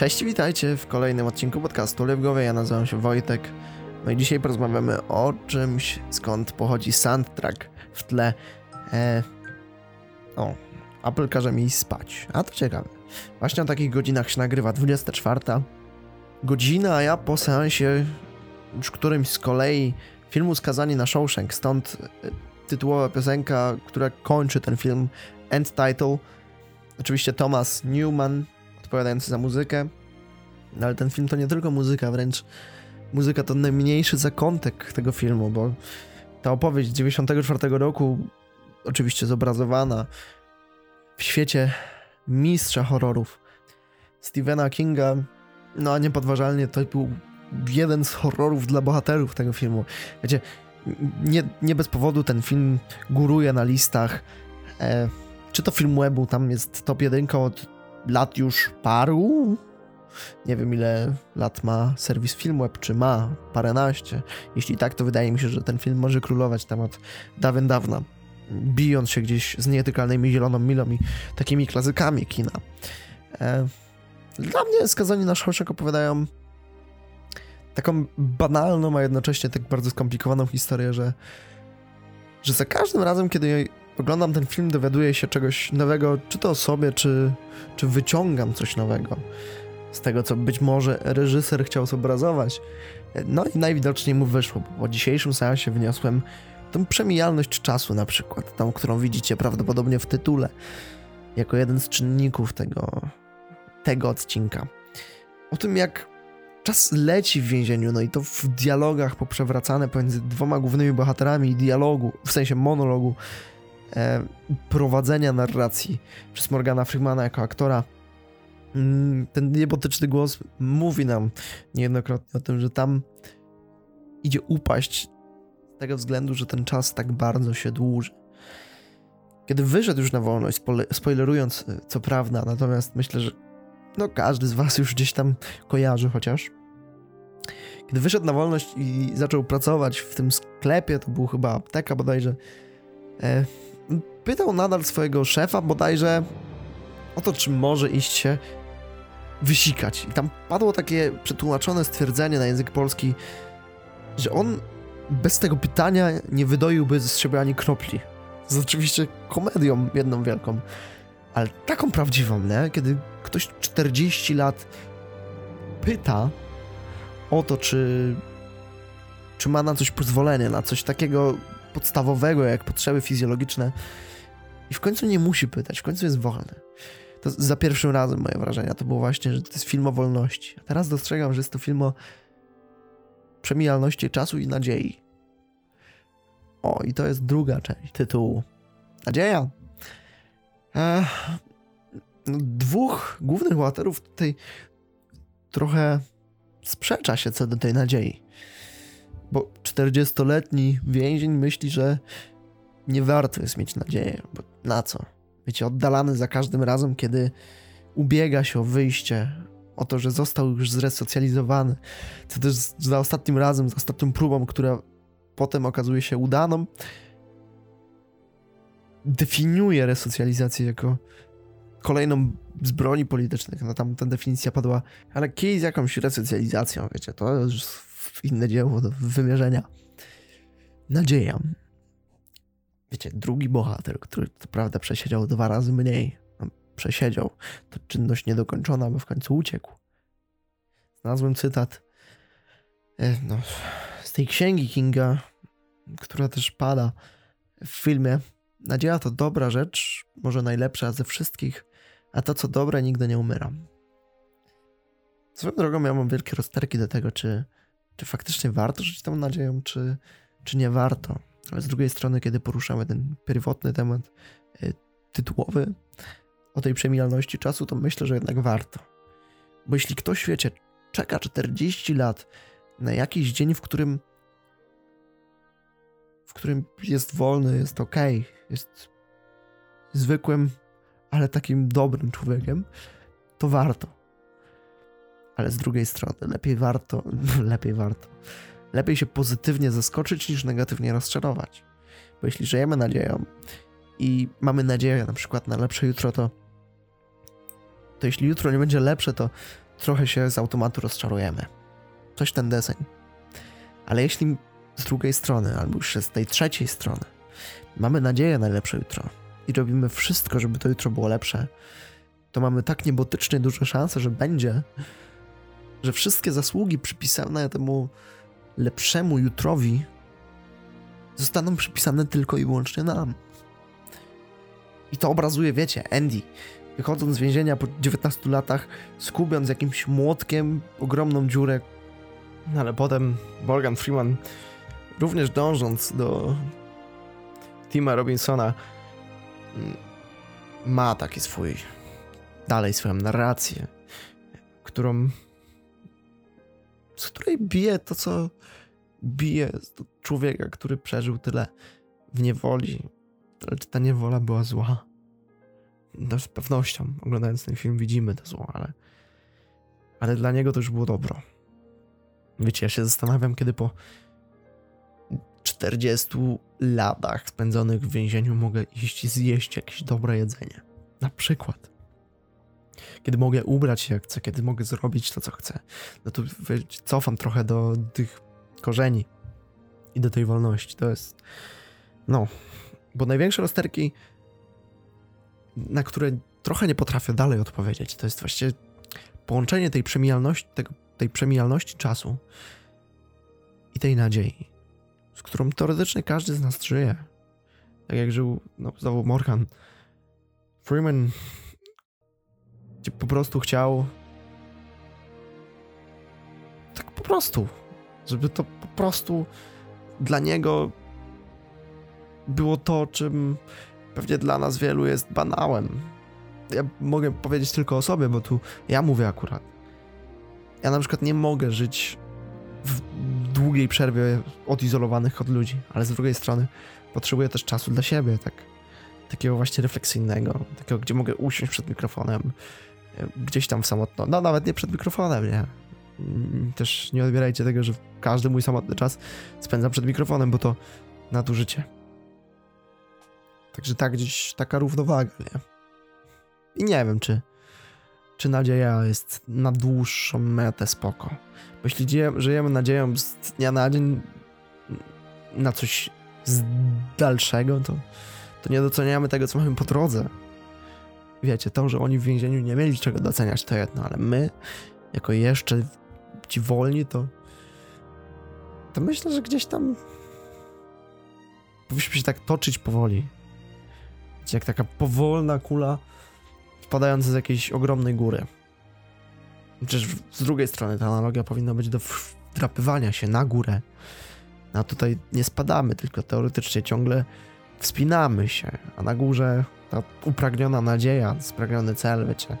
Cześć, witajcie w kolejnym odcinku podcastu Lewgowie. Ja nazywam się Wojtek. No i dzisiaj porozmawiamy o czymś, skąd pochodzi soundtrack w tle. E, o, Apple każe mi spać. A to ciekawe. Właśnie o takich godzinach się nagrywa 24. Godzina, a ja po seansie już którymś z kolei filmu Skazani na Shawshank, stąd e, tytułowa piosenka, która kończy ten film, end title. Oczywiście Thomas Newman, odpowiadający za muzykę. No ale ten film to nie tylko muzyka, wręcz muzyka to najmniejszy zakątek tego filmu, bo ta opowieść z 94 roku, oczywiście zobrazowana w świecie mistrza horrorów Stephena Kinga, no a niepodważalnie to był jeden z horrorów dla bohaterów tego filmu. Wiecie, nie, nie bez powodu ten film góruje na listach. E, czy to film webu, tam jest top 1 od lat już paru. Nie wiem ile lat ma serwis Filmweb, czy ma paręnaście. Jeśli tak, to wydaje mi się, że ten film może królować tam od dawien dawna, bijąc się gdzieś z nietykalnymi zieloną milą i takimi klasykami kina. E, dla mnie skazani na Shawshank opowiadają taką banalną, a jednocześnie tak bardzo skomplikowaną historię, że, że za każdym razem, kiedy oglądam ten film, dowiaduję się czegoś nowego, czy to o sobie, czy, czy wyciągam coś nowego z tego, co być może reżyser chciał zobrazować. No i najwidoczniej mu wyszło, bo po dzisiejszym seansie wniosłem tą przemijalność czasu na przykład, tą, którą widzicie prawdopodobnie w tytule, jako jeden z czynników tego, tego odcinka. O tym, jak czas leci w więzieniu, no i to w dialogach poprzewracane pomiędzy dwoma głównymi bohaterami dialogu, w sensie monologu, prowadzenia narracji przez Morgana Freemana jako aktora. Mm, ten niebotyczny głos mówi nam niejednokrotnie o tym, że tam idzie upaść z tego względu, że ten czas tak bardzo się dłuży. Kiedy wyszedł już na wolność, spoilerując e, co prawda, natomiast myślę, że no każdy z was już gdzieś tam kojarzy chociaż. Kiedy wyszedł na wolność i zaczął pracować w tym sklepie, to był chyba apteka bodajże, e, pytał nadal swojego szefa bodajże o to, czy może iść się wysikać. I tam padło takie przetłumaczone stwierdzenie na język polski, że on bez tego pytania nie wydoiłby z siebie ani kropli. Z oczywiście komedią jedną wielką, ale taką prawdziwą, nie? Kiedy ktoś 40 lat pyta o to, czy, czy ma na coś pozwolenie, na coś takiego podstawowego, jak potrzeby fizjologiczne, i w końcu nie musi pytać, w końcu jest wolny. To za pierwszym razem moje wrażenia to było właśnie, że to jest film o wolności. A teraz dostrzegam, że jest to film o przemijalności czasu i nadziei. O, i to jest druga część tytułu. Nadzieja. No, dwóch głównych bohaterów tutaj trochę sprzecza się co do tej nadziei. Bo 40-letni więzień myśli, że nie warto jest mieć nadzieję, bo na co? Wiecie, oddalany za każdym razem, kiedy ubiega się o wyjście, o to, że został już zresocjalizowany, co też za ostatnim razem, za ostatnią próbą, która potem okazuje się udaną, definiuje resocjalizację jako kolejną z broni politycznych. No tam ta definicja padła, ale kij z jakąś resocjalizacją, wiecie, to już inne dzieło do wymierzenia. Nadzieja wiecie, drugi bohater, który to prawda przesiedział dwa razy mniej, no, przesiedział, to czynność niedokończona, bo w końcu uciekł. Znalazłem cytat e, no, z tej księgi Kinga, która też pada w filmie. Nadzieja to dobra rzecz, może najlepsza ze wszystkich, a to co dobre nigdy nie umiera. Swoją drogą ja mam wielkie rozterki do tego, czy, czy faktycznie warto żyć tą nadzieją, czy, czy nie warto. Ale z drugiej strony, kiedy poruszamy ten pierwotny temat y, tytułowy o tej przemijalności czasu, to myślę, że jednak warto. Bo jeśli ktoś, wiecie, czeka 40 lat na jakiś dzień, w którym w którym jest wolny, jest ok, jest zwykłym, ale takim dobrym człowiekiem, to warto. Ale z drugiej strony, lepiej warto, lepiej warto lepiej się pozytywnie zaskoczyć niż negatywnie rozczarować. Bo jeśli żyjemy nadzieją i mamy nadzieję na przykład na lepsze jutro, to, to jeśli jutro nie będzie lepsze, to, trochę się z automatu rozczarujemy. Coś ten deseń. Ale jeśli z drugiej strony, albo już z tej trzeciej strony, mamy nadzieję na lepsze jutro i robimy wszystko, żeby to jutro było lepsze, to mamy tak niebotycznie duże szanse, że będzie, że wszystkie zasługi przypisane temu lepszemu jutrowi zostaną przypisane tylko i wyłącznie nam. I to obrazuje, wiecie, Andy, wychodząc z więzienia po 19 latach, skubiąc jakimś młotkiem ogromną dziurę, no ale potem Morgan Freeman, również dążąc do Tima Robinsona, mm, ma taki swój, dalej swoją narrację, którą, z której bije to, co bije człowieka, który przeżył tyle w niewoli. Ale czy ta niewola była zła? No, z pewnością, oglądając ten film, widzimy to zło, ale, ale dla niego to już było dobro. Wiecie, ja się zastanawiam, kiedy po 40 latach spędzonych w więzieniu mogę iść i zjeść jakieś dobre jedzenie. Na przykład. Kiedy mogę ubrać się jak chcę, kiedy mogę zrobić to, co chcę. No to cofam trochę do tych korzeni i do tej wolności. To jest. No. Bo największe rozterki, na które trochę nie potrafię dalej odpowiedzieć, to jest właściwie połączenie tej przemijalności, tego, tej przemijalności czasu i tej nadziei, z którą teoretycznie każdy z nas żyje. Tak jak żył, no znowu Morgan. Freeman po prostu chciał tak po prostu żeby to po prostu dla niego było to, czym pewnie dla nas wielu jest banałem. Ja mogę powiedzieć tylko o sobie, bo tu ja mówię akurat. Ja na przykład nie mogę żyć w długiej przerwie odizolowanych od ludzi, ale z drugiej strony potrzebuję też czasu dla siebie, tak, takiego właśnie refleksyjnego, takiego, gdzie mogę usiąść przed mikrofonem, gdzieś tam samotno, no nawet nie przed mikrofonem, nie, Mm, też nie odbierajcie tego, że każdy mój samotny czas spędzam przed mikrofonem, bo to nadużycie. Także tak gdzieś taka równowaga, nie? I nie wiem, czy, czy nadzieja jest na dłuższą metę spoko. Bo jeśli żyjemy nadzieją z dnia na dzień na coś z dalszego, to, to nie doceniamy tego, co mamy po drodze. Wiecie, to, że oni w więzieniu nie mieli czego doceniać, to jedno, ale my, jako jeszcze ci wolni, to to myślę, że gdzieś tam powinniśmy się tak toczyć powoli. Jak taka powolna kula spadająca z jakiejś ogromnej góry. Przecież z drugiej strony ta analogia powinna być do wdrapywania się na górę. A tutaj nie spadamy, tylko teoretycznie ciągle wspinamy się, a na górze ta upragniona nadzieja, spragniony cel, wiecie.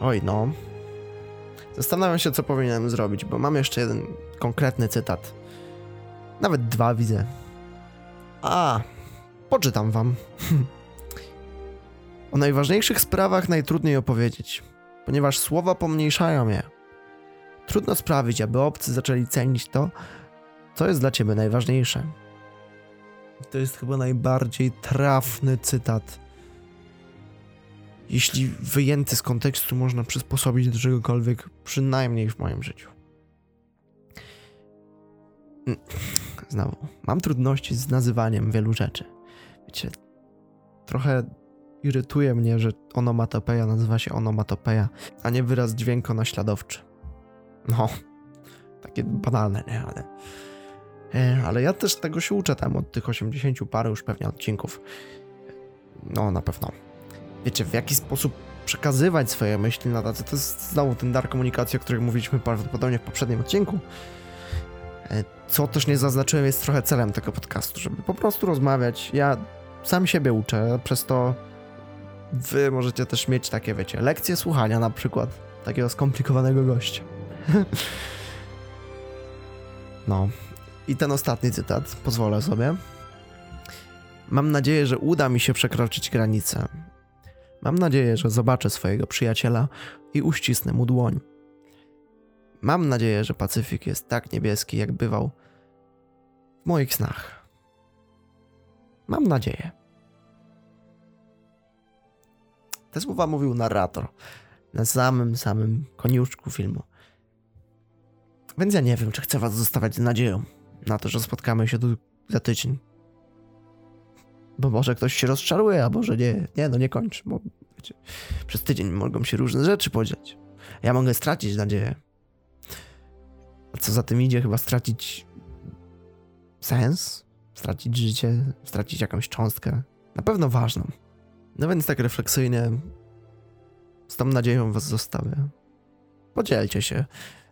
Oj, no, Zastanawiam się, co powinienem zrobić, bo mam jeszcze jeden konkretny cytat. Nawet dwa widzę. A, poczytam wam. o najważniejszych sprawach najtrudniej opowiedzieć, ponieważ słowa pomniejszają je. Trudno sprawić, aby obcy zaczęli cenić to, co jest dla ciebie najważniejsze. To jest chyba najbardziej trafny cytat jeśli wyjęty z kontekstu można przysposobić do czegokolwiek, przynajmniej w moim życiu. Mm, znowu, mam trudności z nazywaniem wielu rzeczy. Wiecie, trochę irytuje mnie, że onomatopeja nazywa się onomatopeja, a nie wyraz dźwiękonaśladowczy. No, takie banalne, nie? Ale, ale ja też tego się uczę tam od tych 80 parę już pewnie odcinków. No, na pewno wiecie, w jaki sposób przekazywać swoje myśli na tacy. To jest znowu ten dar komunikacji, o którym mówiliśmy prawdopodobnie w poprzednim odcinku. E, co też nie zaznaczyłem, jest trochę celem tego podcastu, żeby po prostu rozmawiać. Ja sam siebie uczę, przez to wy możecie też mieć takie, wiecie, lekcje słuchania na przykład takiego skomplikowanego gościa. no. I ten ostatni cytat, pozwolę sobie. Mam nadzieję, że uda mi się przekroczyć granicę. Mam nadzieję, że zobaczę swojego przyjaciela i uścisnę mu dłoń. Mam nadzieję, że Pacyfik jest tak niebieski, jak bywał w moich snach. Mam nadzieję. Te słowa mówił narrator Na samym, samym koniuszku filmu. Więc ja nie wiem, czy chcę was zostawiać z nadzieją na to, że spotkamy się tu za tydzień. Bo może ktoś się rozczaruje, a może nie. Nie, no nie kończ, bo wiecie, przez tydzień mogą się różne rzeczy podziać. Ja mogę stracić nadzieję. A co za tym idzie, chyba stracić sens, stracić życie, stracić jakąś cząstkę, na pewno ważną. No więc tak refleksyjnie, z tą nadzieją was zostawię. Podzielcie się,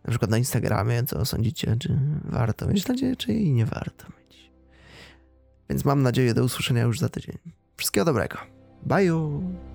na przykład na Instagramie, co sądzicie, czy warto mieć nadzieję, czy jej nie warto mieć. Więc mam nadzieję do usłyszenia już za tydzień. Wszystkiego dobrego. Bye!